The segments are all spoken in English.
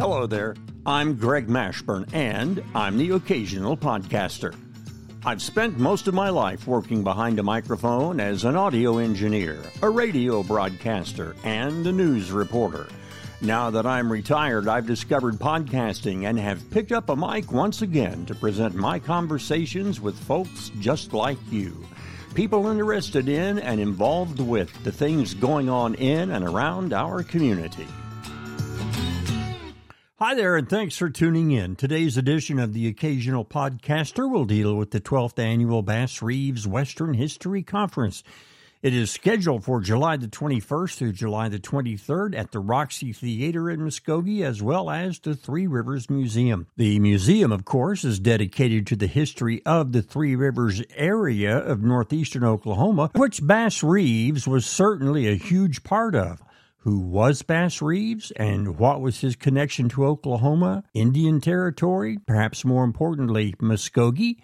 Hello there. I'm Greg Mashburn, and I'm the occasional podcaster. I've spent most of my life working behind a microphone as an audio engineer, a radio broadcaster, and a news reporter. Now that I'm retired, I've discovered podcasting and have picked up a mic once again to present my conversations with folks just like you. People interested in and involved with the things going on in and around our community. Hi there, and thanks for tuning in. Today's edition of the Occasional Podcaster will deal with the 12th annual Bass Reeves Western History Conference. It is scheduled for July the 21st through July the 23rd at the Roxy Theater in Muskogee, as well as the Three Rivers Museum. The museum, of course, is dedicated to the history of the Three Rivers area of northeastern Oklahoma, which Bass Reeves was certainly a huge part of. Who was Bass Reeves and what was his connection to Oklahoma, Indian Territory, perhaps more importantly, Muskogee?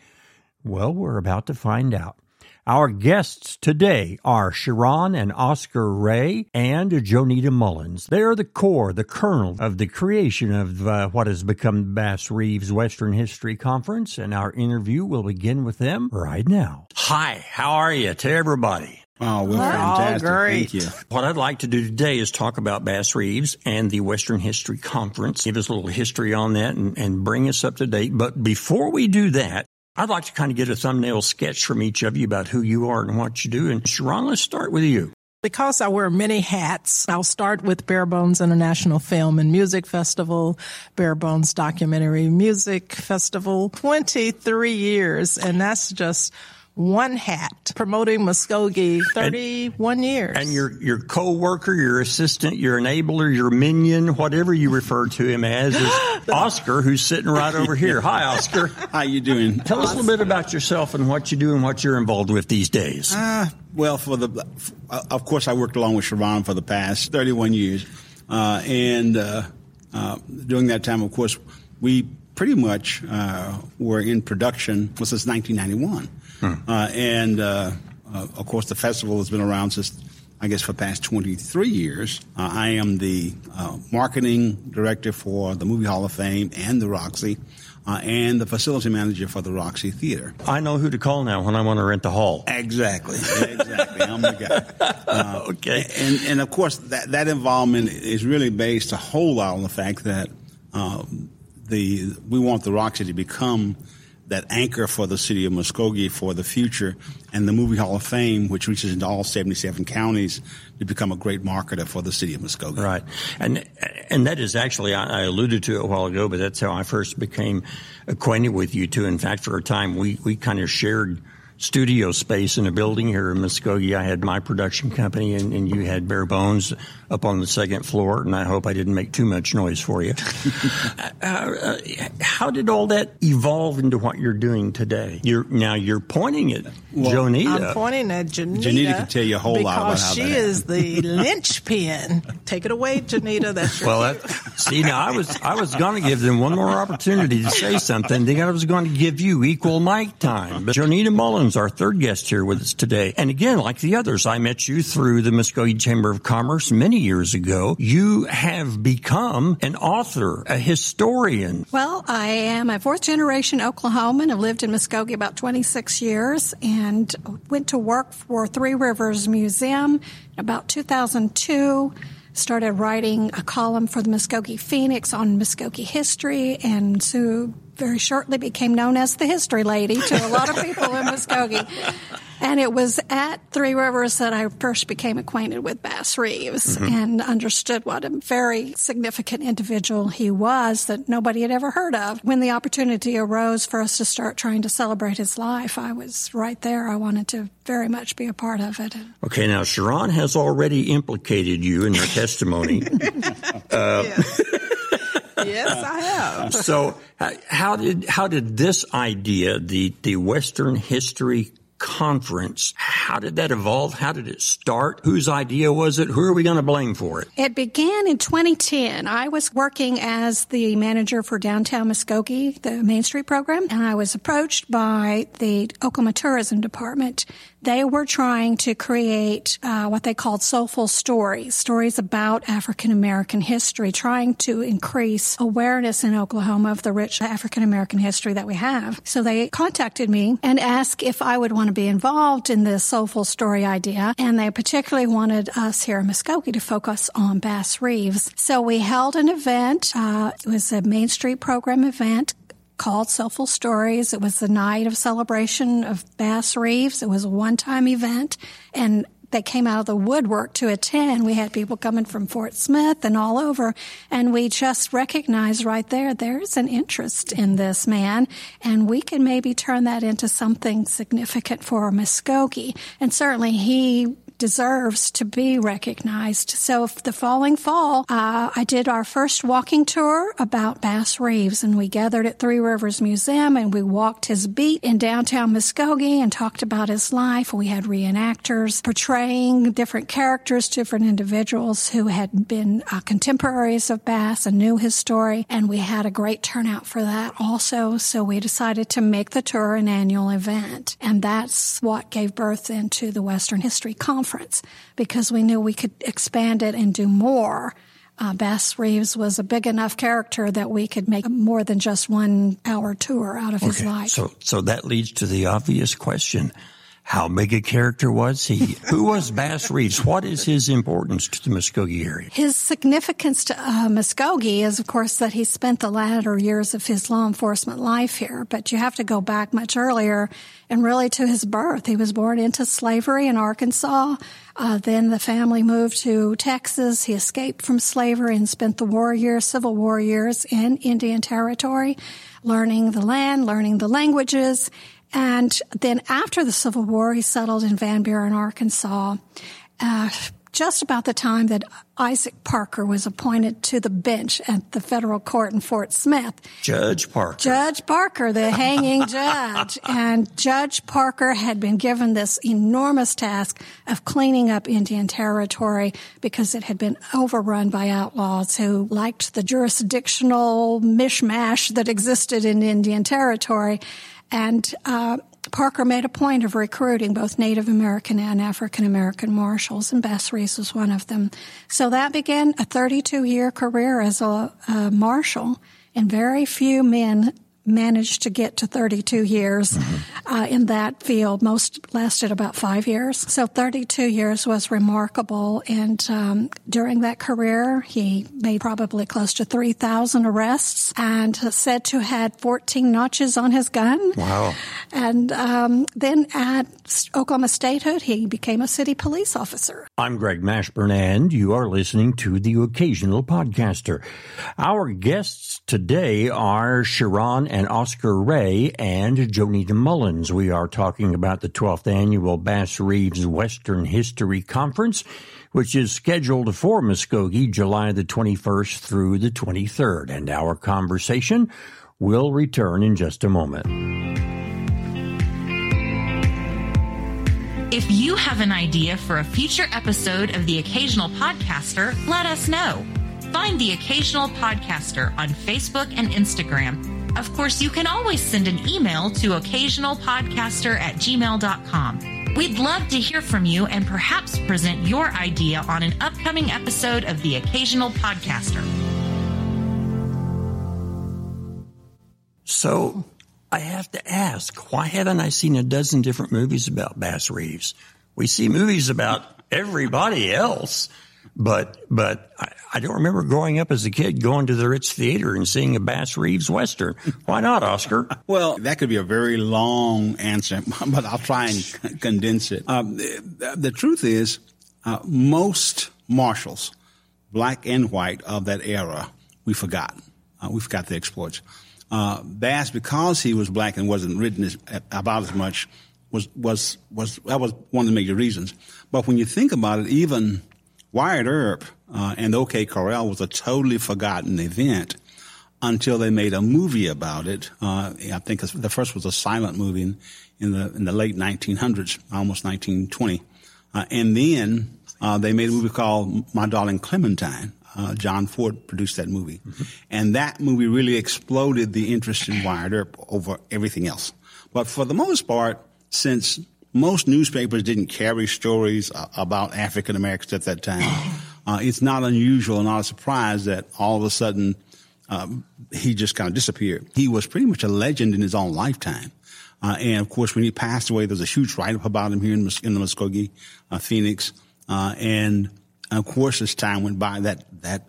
Well, we're about to find out. Our guests today are Shiron and Oscar Ray and Jonita Mullins. They are the core, the kernel of the creation of uh, what has become Bass Reeves Western History Conference, and our interview will begin with them right now. Hi, how are you to everybody? Oh, well, fantastic. great. Thank you. What I'd like to do today is talk about Bass Reeves and the Western History Conference, give us a little history on that and, and bring us up to date. But before we do that, I'd like to kind of get a thumbnail sketch from each of you about who you are and what you do. And Shiron, let's start with you. Because I wear many hats, I'll start with Bare Bones International Film and Music Festival, Bare Bones Documentary Music Festival, 23 years, and that's just one hat promoting Muskogee 31 years. And your your co-worker, your assistant, your enabler, your minion, whatever you refer to him as, is Oscar, who's sitting right over here. Hi, Oscar. How you doing? Tell us a little bit about yourself and what you do and what you're involved with these days. Uh, well, for the, uh, of course, I worked along with Shiron for the past 31 years, uh, and uh, uh, during that time, of course, we pretty much uh, were in production since 1991, uh, and uh, uh, of course, the festival has been around since. I guess for the past 23 years, uh, I am the uh, marketing director for the Movie Hall of Fame and the Roxy, uh, and the facility manager for the Roxy Theater. I know who to call now when I want to rent the hall. Exactly, exactly. I'm the guy. Uh, Okay. and and of course that that involvement is really based a whole lot on the fact that um, the we want the Roxy to become that anchor for the city of Muskogee for the future, and the Movie Hall of Fame, which reaches into all 77 counties, to become a great marketer for the city of Muskogee. Right, and and that is actually I alluded to it a while ago, but that's how I first became acquainted with you two. In fact, for a time we we kind of shared studio space in a building here in Muskogee. I had my production company, and, and you had Bare Bones up on the second floor. And I hope I didn't make too much noise for you. uh, uh, how did all that evolve into what you're doing today? You're now you're pointing at Jonita. I'm pointing at Jonita. Jonita can tell you a whole lot about because how she that is the linchpin. Take it away, Jonita. That's your Well, that, see, now I was I was going to give them one more opportunity to say something. Then I was going to give you equal mic time. But Jonita Mullins, our third guest here with us today, and again, like the others, I met you through the Muskogee Chamber of Commerce many years ago. You have become an author, a historian. Well, I am a fourth generation Oklahoman. I've lived in Muskogee about 26 years and went to work for Three Rivers Museum about 2002. Started writing a column for the Muskogee Phoenix on Muskogee history and so very shortly became known as the history lady to a lot of people in Muskogee. And it was at Three Rivers that I first became acquainted with Bass Reeves mm-hmm. and understood what a very significant individual he was that nobody had ever heard of. When the opportunity arose for us to start trying to celebrate his life, I was right there. I wanted to very much be a part of it. Okay, now Shiron has already implicated you in her testimony. Uh, yes, I have. so, uh, how did how did this idea, the the Western History conference. How did that evolve? How did it start? Whose idea was it? Who are we going to blame for it? It began in 2010. I was working as the manager for downtown Muskogee, the Main Street program, and I was approached by the Oklahoma Tourism Department they were trying to create uh, what they called soulful stories, stories about African American history, trying to increase awareness in Oklahoma of the rich African American history that we have. So they contacted me and asked if I would want to be involved in this soulful story idea. And they particularly wanted us here in Muskogee to focus on Bass Reeves. So we held an event. Uh, it was a Main Street program event called Soulful Stories. It was the night of celebration of Bass Reeves. It was a one-time event and they came out of the woodwork to attend. We had people coming from Fort Smith and all over, and we just recognized right there there's an interest in this man, and we can maybe turn that into something significant for Muskogee. And certainly he deserves to be recognized. So the following fall, uh, I did our first walking tour about Bass Reeves and we gathered at Three Rivers Museum and we walked his beat in downtown Muskogee and talked about his life. We had reenactors portraying different characters, different individuals who had been uh, contemporaries of Bass and knew his story. And we had a great turnout for that also. So we decided to make the tour an annual event. And that's what gave birth into the Western History Conference conference because we knew we could expand it and do more. Uh, Bass Reeves was a big enough character that we could make more than just one hour tour out of okay. his life. So, so that leads to the obvious question. How big a character was he? Who was Bass Reeves? What is his importance to the Muskogee area? His significance to uh, Muskogee is, of course, that he spent the latter years of his law enforcement life here. But you have to go back much earlier and really to his birth. He was born into slavery in Arkansas. Uh, then the family moved to Texas. He escaped from slavery and spent the war years, Civil War years in Indian Territory, learning the land, learning the languages. And then after the Civil War, he settled in Van Buren, Arkansas. Uh, just about the time that Isaac Parker was appointed to the bench at the federal court in Fort Smith. Judge Parker. Judge Parker, the hanging judge. And Judge Parker had been given this enormous task of cleaning up Indian territory because it had been overrun by outlaws who liked the jurisdictional mishmash that existed in Indian territory. And uh, Parker made a point of recruiting both Native American and African American marshals, and Bass Reeves was one of them. So that began a 32 year career as a, a marshal, and very few men managed to get to 32 years mm-hmm. uh, in that field. Most lasted about five years. So 32 years was remarkable. And um, during that career, he made probably close to 3,000 arrests and said to had 14 notches on his gun. Wow. And um, then at Oklahoma Statehood, he became a city police officer. I'm Greg Mashburn, and you are listening to The Occasional Podcaster. Our guests today are Shiron and Oscar Ray and Jonita Mullins. We are talking about the 12th annual Bass Reeves Western History Conference, which is scheduled for Muskogee July the 21st through the 23rd. And our conversation will return in just a moment. If you have an idea for a future episode of The Occasional Podcaster, let us know. Find The Occasional Podcaster on Facebook and Instagram of course, you can always send an email to occasionalpodcaster at gmail.com. We'd love to hear from you and perhaps present your idea on an upcoming episode of The Occasional Podcaster. So, I have to ask, why haven't I seen a dozen different movies about Bass Reeves? We see movies about everybody else. But but I, I, don't remember growing up as a kid going to the Ritz Theater and seeing a Bass Reeves Western. Why not, Oscar? well, that could be a very long answer, but I'll try and condense it. Um, the, the, truth is, uh, most marshals, black and white of that era, we forgot. Uh, we forgot the exploits. Uh, Bass, because he was black and wasn't written as, about as much, was was was that was one of the major reasons. But when you think about it, even Wyatt Earp uh, and OK Corral was a totally forgotten event until they made a movie about it. Uh, I think the first was a silent movie in, in the in the late 1900s, almost 1920, uh, and then uh, they made a movie called My Darling Clementine. Uh, John Ford produced that movie, mm-hmm. and that movie really exploded the interest in Wyatt Earp over everything else. But for the most part, since most newspapers didn't carry stories uh, about African Americans at that time, uh, it's not unusual, not a surprise that all of a sudden um, he just kind of disappeared. He was pretty much a legend in his own lifetime. Uh, and of course, when he passed away, there's a huge write-up about him here in, in the Muskogee, uh, Phoenix. Uh, and of course, as time went by, that, that,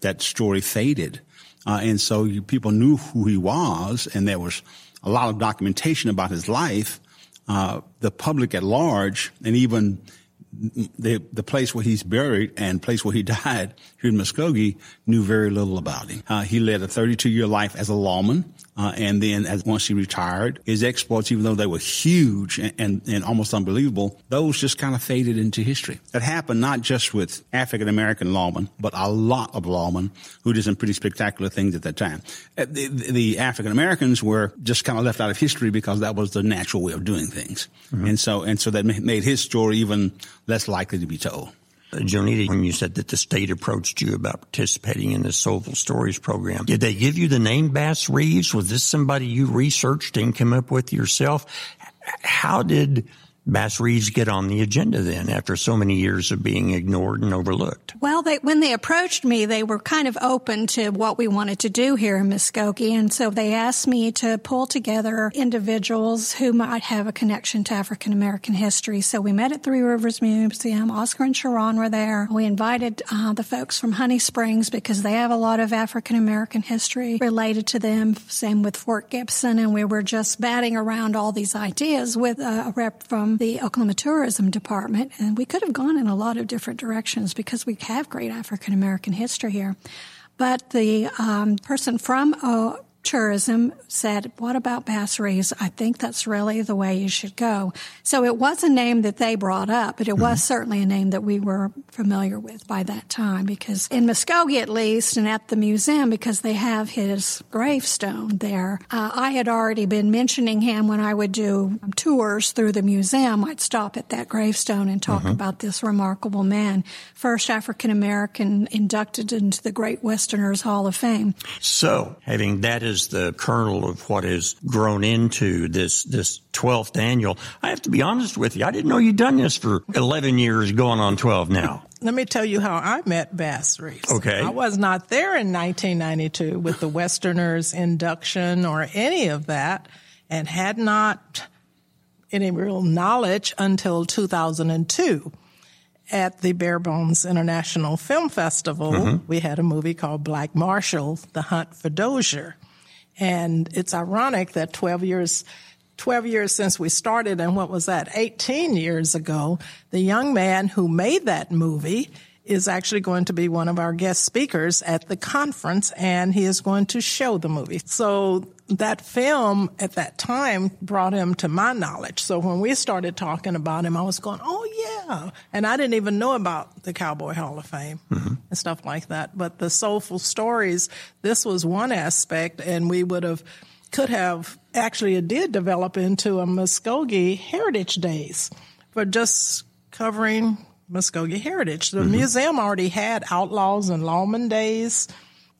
that story faded. Uh, and so you, people knew who he was, and there was a lot of documentation about his life. Uh, the public at large, and even the the place where he's buried and place where he died here in Muskogee knew very little about him. Uh, he led a 32 year life as a lawman. Uh, and then as once he retired, his exploits, even though they were huge and, and, and almost unbelievable, those just kind of faded into history. That happened not just with African American lawmen, but a lot of lawmen who did some pretty spectacular things at that time. Uh, the, the African Americans were just kind of left out of history because that was the natural way of doing things. Mm-hmm. And so, and so that made his story even less likely to be told. Jonita, when you said that the state approached you about participating in the Soulful Stories program, did they give you the name Bass Reeves? Was this somebody you researched and came up with yourself? How did Bass Reeves get on the agenda then after so many years of being ignored and overlooked? Well, they, when they approached me, they were kind of open to what we wanted to do here in Muskogee. And so they asked me to pull together individuals who might have a connection to African American history. So we met at Three Rivers Museum. Oscar and Shiron were there. We invited uh, the folks from Honey Springs because they have a lot of African American history related to them. Same with Fort Gibson. And we were just batting around all these ideas with a rep from the Oklahoma Tourism Department, and we could have gone in a lot of different directions because we have great African American history here. But the um, person from uh, tourism said, what about Bass Reeves? I think that's really the way you should go. So it was a name that they brought up, but it mm-hmm. was certainly a name that we were familiar with by that time because in Muskogee at least and at the museum because they have his gravestone there, uh, I had already been mentioning him when I would do tours through the museum. I'd stop at that gravestone and talk mm-hmm. about this remarkable man, first African American inducted into the Great Westerners Hall of Fame. So having that as is the kernel of what has grown into this, this 12th annual. I have to be honest with you. I didn't know you'd done this for 11 years going on 12 now. Let me tell you how I met Bass Reeves. Okay. I was not there in 1992 with the Westerners induction or any of that and had not any real knowledge until 2002 at the Barebones International Film Festival, mm-hmm. we had a movie called Black Marshall, The Hunt for Dozier. And it's ironic that 12 years 12 years since we started and what was that 18 years ago the young man who made that movie is actually going to be one of our guest speakers at the conference and he is going to show the movie so that film at that time brought him to my knowledge. So when we started talking about him, I was going, oh yeah. And I didn't even know about the Cowboy Hall of Fame mm-hmm. and stuff like that. But the soulful stories, this was one aspect and we would have, could have actually it did develop into a Muskogee Heritage Days for just covering Muskogee heritage. The mm-hmm. museum already had outlaws and lawman days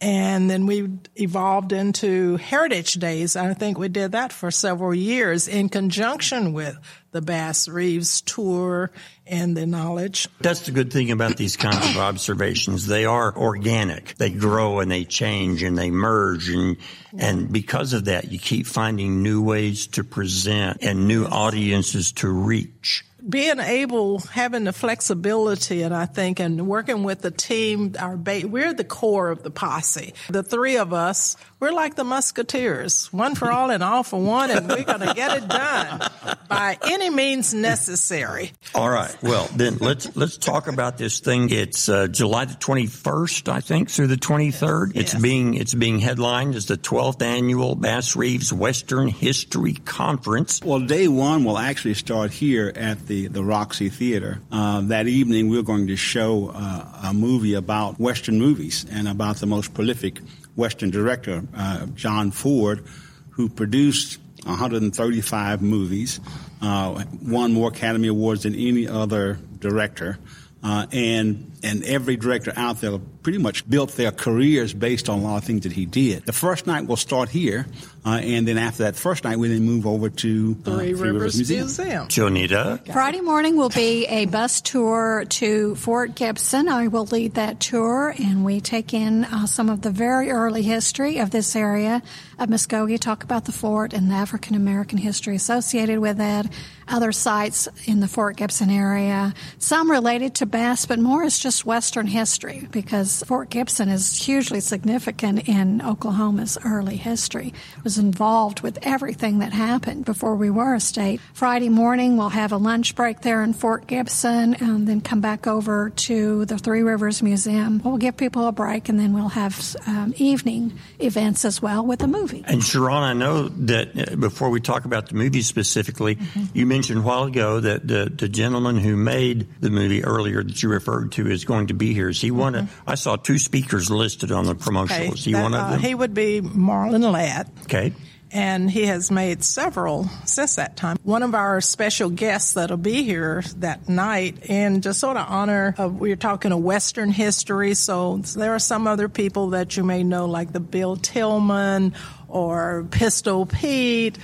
and then we evolved into Heritage Days. I think we did that for several years in conjunction with the Bass Reeves tour and the knowledge. That's the good thing about these kinds of observations. They are organic. They grow and they change and they merge and, and because of that, you keep finding new ways to present and new audiences to reach being able, having the flexibility, and I think, and working with the team, our ba- we're the core of the posse. The three of us, we're like the musketeers, one for all and all for one, and we're going to get it done by any means necessary. All right. Well, then let's let's talk about this thing. It's uh, July the twenty first, I think, through the twenty third. Yes. It's being it's being headlined as the twelfth annual Bass Reeves Western History Conference. Well, day one will actually start here at the the, Roxy Theater. Uh, that evening, we are going to show uh, a movie about Western movies and about the most prolific Western director, uh, John Ford, who produced 135 movies, uh, won more Academy Awards than any other director. Uh, and and every director out there pretty much built their careers based on a lot of things that he did. The first night we'll start here, uh, and then after that first night, we then move over to uh, Three, Three, Rivers, Rivers Museum. Museum. Jonita. Friday morning will be a bus tour to Fort Gibson. I will lead that tour, and we take in uh, some of the very early history of this area of Muskogee, talk about the fort and the African American history associated with it, other sites in the Fort Gibson area, some related to Bass, but more is just Western history because Fort Gibson is hugely significant in Oklahoma's early history. It was involved with everything that happened before we were a state. Friday morning, we'll have a lunch break there in Fort Gibson and then come back over to the Three Rivers Museum. We'll give people a break and then we'll have um, evening events as well with a movie. And Shiron, I know that uh, before we talk about the movie specifically, mm-hmm. you mentioned a while ago that the, the gentleman who made the movie earlier that you referred to is going to be here. Is he mm-hmm. one of, I saw two speakers listed on the promotional. Okay, is he that, one of uh, them? he would be Marlon Ladd. Okay and he has made several since that time. One of our special guests that'll be here that night, and just sort of honor, of, we're talking of Western history, so there are some other people that you may know, like the Bill Tilghman or Pistol Pete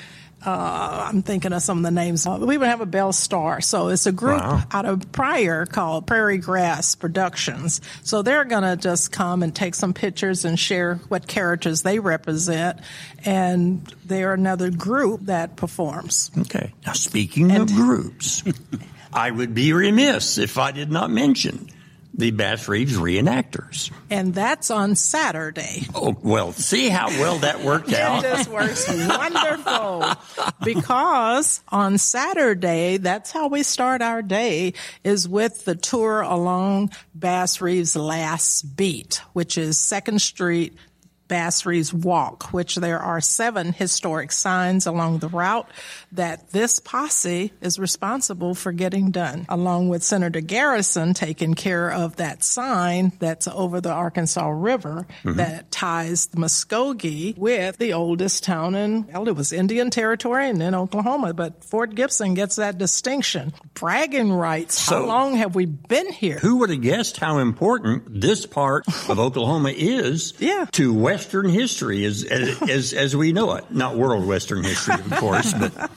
uh, I'm thinking of some of the names. Uh, we even have a Belle Starr. So it's a group wow. out of Pryor called Prairie Grass Productions. So they're going to just come and take some pictures and share what characters they represent. And they're another group that performs. Okay. Now, speaking and, of groups, I would be remiss if I did not mention the Bass Reeves reenactors. And that's on Saturday. Oh, well, see how well that worked out. it just works wonderful. because on Saturday, that's how we start our day, is with the tour along Bass Reeves' last beat, which is 2nd Street Bass Reeves Walk, which there are seven historic signs along the route that this posse is responsible for getting done, along with Senator Garrison taking care of that sign that's over the Arkansas River mm-hmm. that ties the Muskogee with the oldest town in, well, it was Indian Territory and then Oklahoma, but Fort Gibson gets that distinction. Bragging rights. So, how long have we been here? Who would have guessed how important this part of Oklahoma is yeah. to West Western history as, as, as we know it. Not world Western history, of course, but,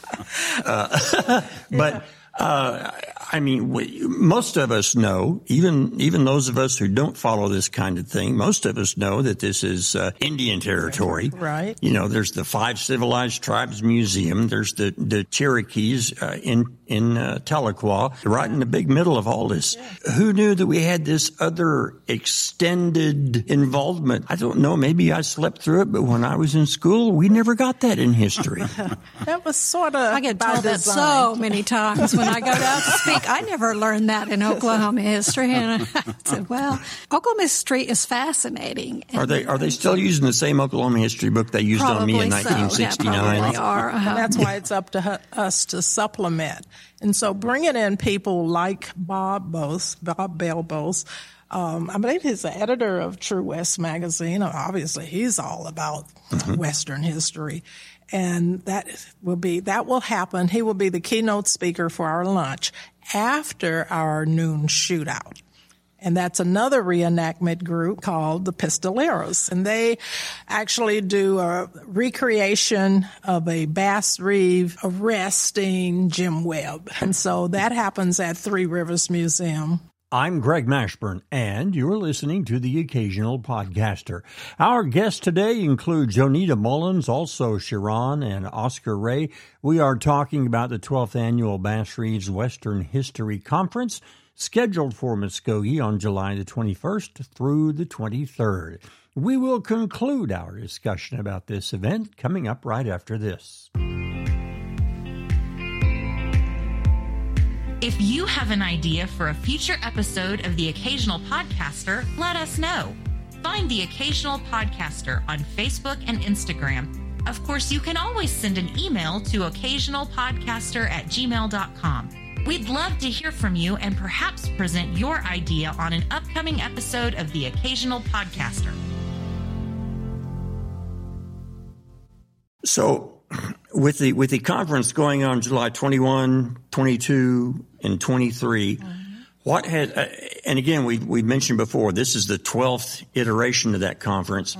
uh, but, uh, I mean, we, most of us know, even even those of us who don't follow this kind of thing, most of us know that this is uh, Indian territory. Right. You know, there's the Five Civilized Tribes Museum. There's the the Cherokees uh, in in uh, Tahlequah, right in the big middle of all this. Yeah. Who knew that we had this other extended involvement? I don't know. Maybe I slept through it, but when I was in school, we never got that in history. that was sort of. I get told that so many times when I go out to speak. I never learned that in Oklahoma history, and I said, "Well, Oklahoma history is fascinating." Are they are they still using the same Oklahoma history book they used on me in 1969? So. Yeah, are. Uh-huh. And that's why it's up to us to supplement. And so bringing in people like Bob Boze, Bob Bell Boze, um, I believe he's the editor of True West magazine. Obviously, he's all about mm-hmm. Western history and that will be that will happen. He will be the keynote speaker for our lunch after our noon shootout. And that's another reenactment group called the Pistoleros. And they actually do a recreation of a Bass Reeve arresting Jim Webb. And so that happens at Three Rivers Museum. I'm Greg Mashburn, and you're listening to the Occasional Podcaster. Our guests today include Jonita Mullins, also Shiron and Oscar Ray. We are talking about the 12th annual Bass Reeves Western History Conference, scheduled for Muskogee on July the 21st through the 23rd. We will conclude our discussion about this event coming up right after this. If you have an idea for a future episode of The Occasional Podcaster, let us know. Find The Occasional Podcaster on Facebook and Instagram. Of course, you can always send an email to occasionalpodcaster at gmail.com. We'd love to hear from you and perhaps present your idea on an upcoming episode of The Occasional Podcaster. So, with the with the conference going on July 21, 22, and 23, what had uh, and again we we mentioned before this is the 12th iteration of that conference.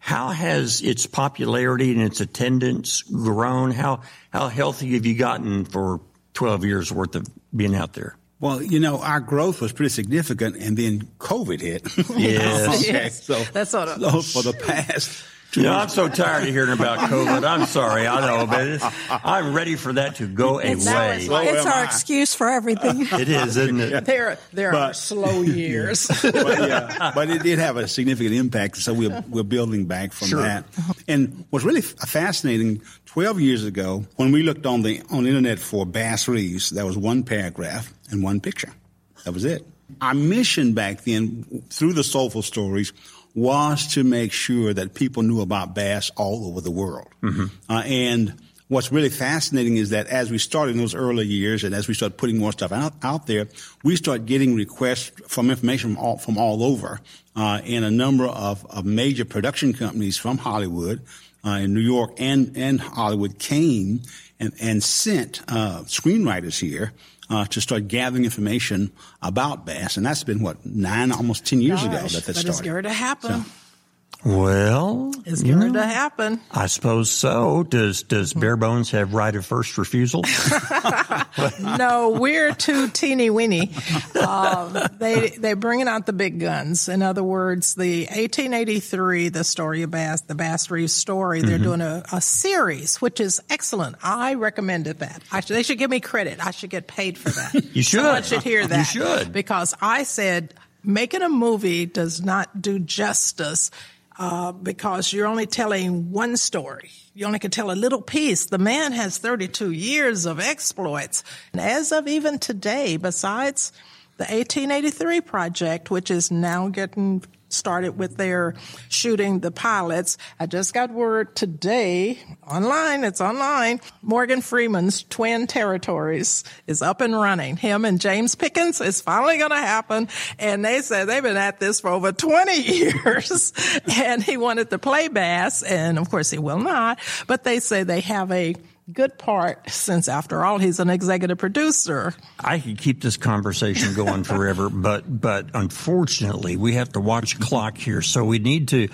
How has its popularity and its attendance grown? How how healthy have you gotten for 12 years worth of being out there? Well, you know, our growth was pretty significant, and then COVID hit. Yes. okay, Yes. so, That's sort of- so for the past two You know, I'm so tired of hearing about COVID. I'm sorry. I know, but it's, I'm ready for that to go It's, away. So it's am our I. excuse for everything. It is, isn't it? There, there are slow years. but, yeah, but it did have a significant impact. So we're, we're building back from Sure. that. And what's really fascinating, 12 years ago, when we looked on the, on the internet for Bass Reeves, there was one paragraph and one picture. That was it. Our mission back then, through the Soulful Stories, was to make sure that people knew about bass all over the world. Uh, and what's really fascinating is that as we started in those early years and as we started putting more stuff out, out there, we start getting requests from information from all, from all over. Uh, and a number of, of major production companies from Hollywood, uh, in New York and, and Hollywood came and, and sent, uh, screenwriters here, uh, to start gathering information about bass. And that's been what, nine, almost 10 years ago Gosh, that that but it's started. going to happen. Well, It's you going know, to happen. I suppose so. Does does Bare Bones have right of first refusal? no, we're too teeny weeny. Um, they they're bringing out the big guns. In other words, the 1883, the story of Bass, the Bass Reeves story. They're Mm-hmm. doing a, a series, which is excellent. I recommended that. I should, they should give me credit. I should get paid for that. You should. Someone should hear that. You should. because I said making a movie does not do justice. Uh, because you're only telling one story. You only can tell a little piece. The man has 32 years of exploits. And as of even today, besides the 1883 project, which is now getting started with their shooting the pilots. I just got word today online. It's online. Morgan Freeman's Twin Territories is up and running. Him and James Pickens is finally going to happen. And they said they've been at this for over 20 years and he wanted to play bass. And of course he will not, but they say they have a good part since after all he's an executive producer I could keep this conversation going forever, but but unfortunately we have to watch clock here. So we need to,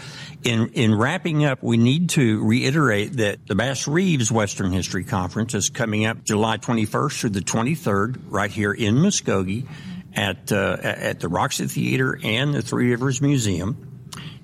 in in wrapping up, we need to reiterate that the Bass Reeves Western History Conference is coming up July 21st through the 23rd, right here in Muskogee, at uh, at the Roxy Theater and the Three Rivers Museum.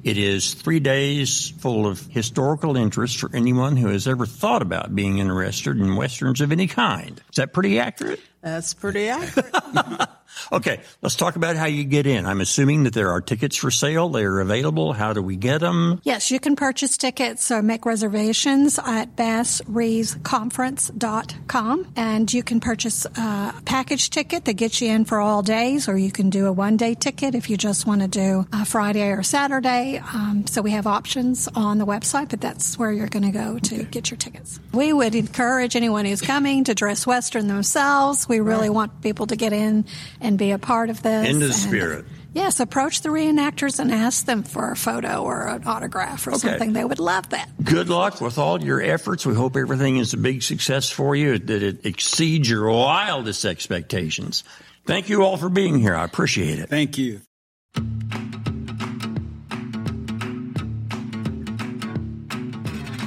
It is three days full of historical interest for anyone who has ever thought about being interested in westerns of any kind. Is that pretty accurate? that's pretty accurate Okay, let's talk about how you get in. I'm assuming that there are tickets for sale. They are available. How do we get them? Yes, you can purchase tickets or make reservations at bassreevesconference.com. And you can purchase a package ticket that gets you in for all days, or you can do a one day ticket if you just want to do a Friday or Saturday. Um, so we have options on the website, but that's where you're going to go to get your tickets. We would encourage anyone who's coming to dress Western themselves. We really want people to get in and be a part of this. Into the spirit. Yes, approach the reenactors and ask them for a photo or an autograph or Okay. something. They would love that. Good luck with all your efforts. We hope everything is a big success for you, that it exceeds your wildest expectations. Thank you all for being here. I appreciate it. Thank you.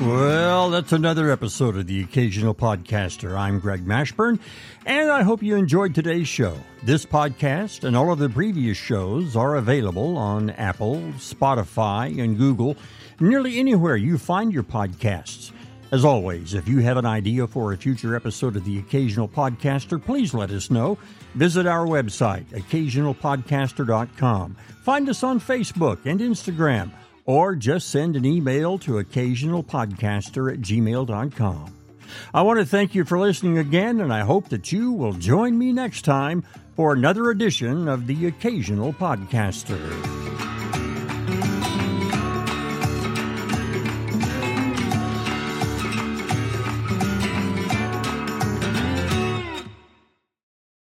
Well, that's another episode of The Occasional Podcaster. I'm Greg Mashburn, and I hope you enjoyed today's show. This podcast and all of the previous shows are available on Apple, Spotify, and Google, nearly anywhere you find your podcasts. As always, if you have an idea for a future episode of The Occasional Podcaster, please let us know. Visit our website, occasionalpodcaster.com. Find us on Facebook and Instagram or just send an email to occasionalpodcaster at gmail.com. I want to thank you for listening again, and I hope that you will join me next time for another edition of the Occasional Podcaster.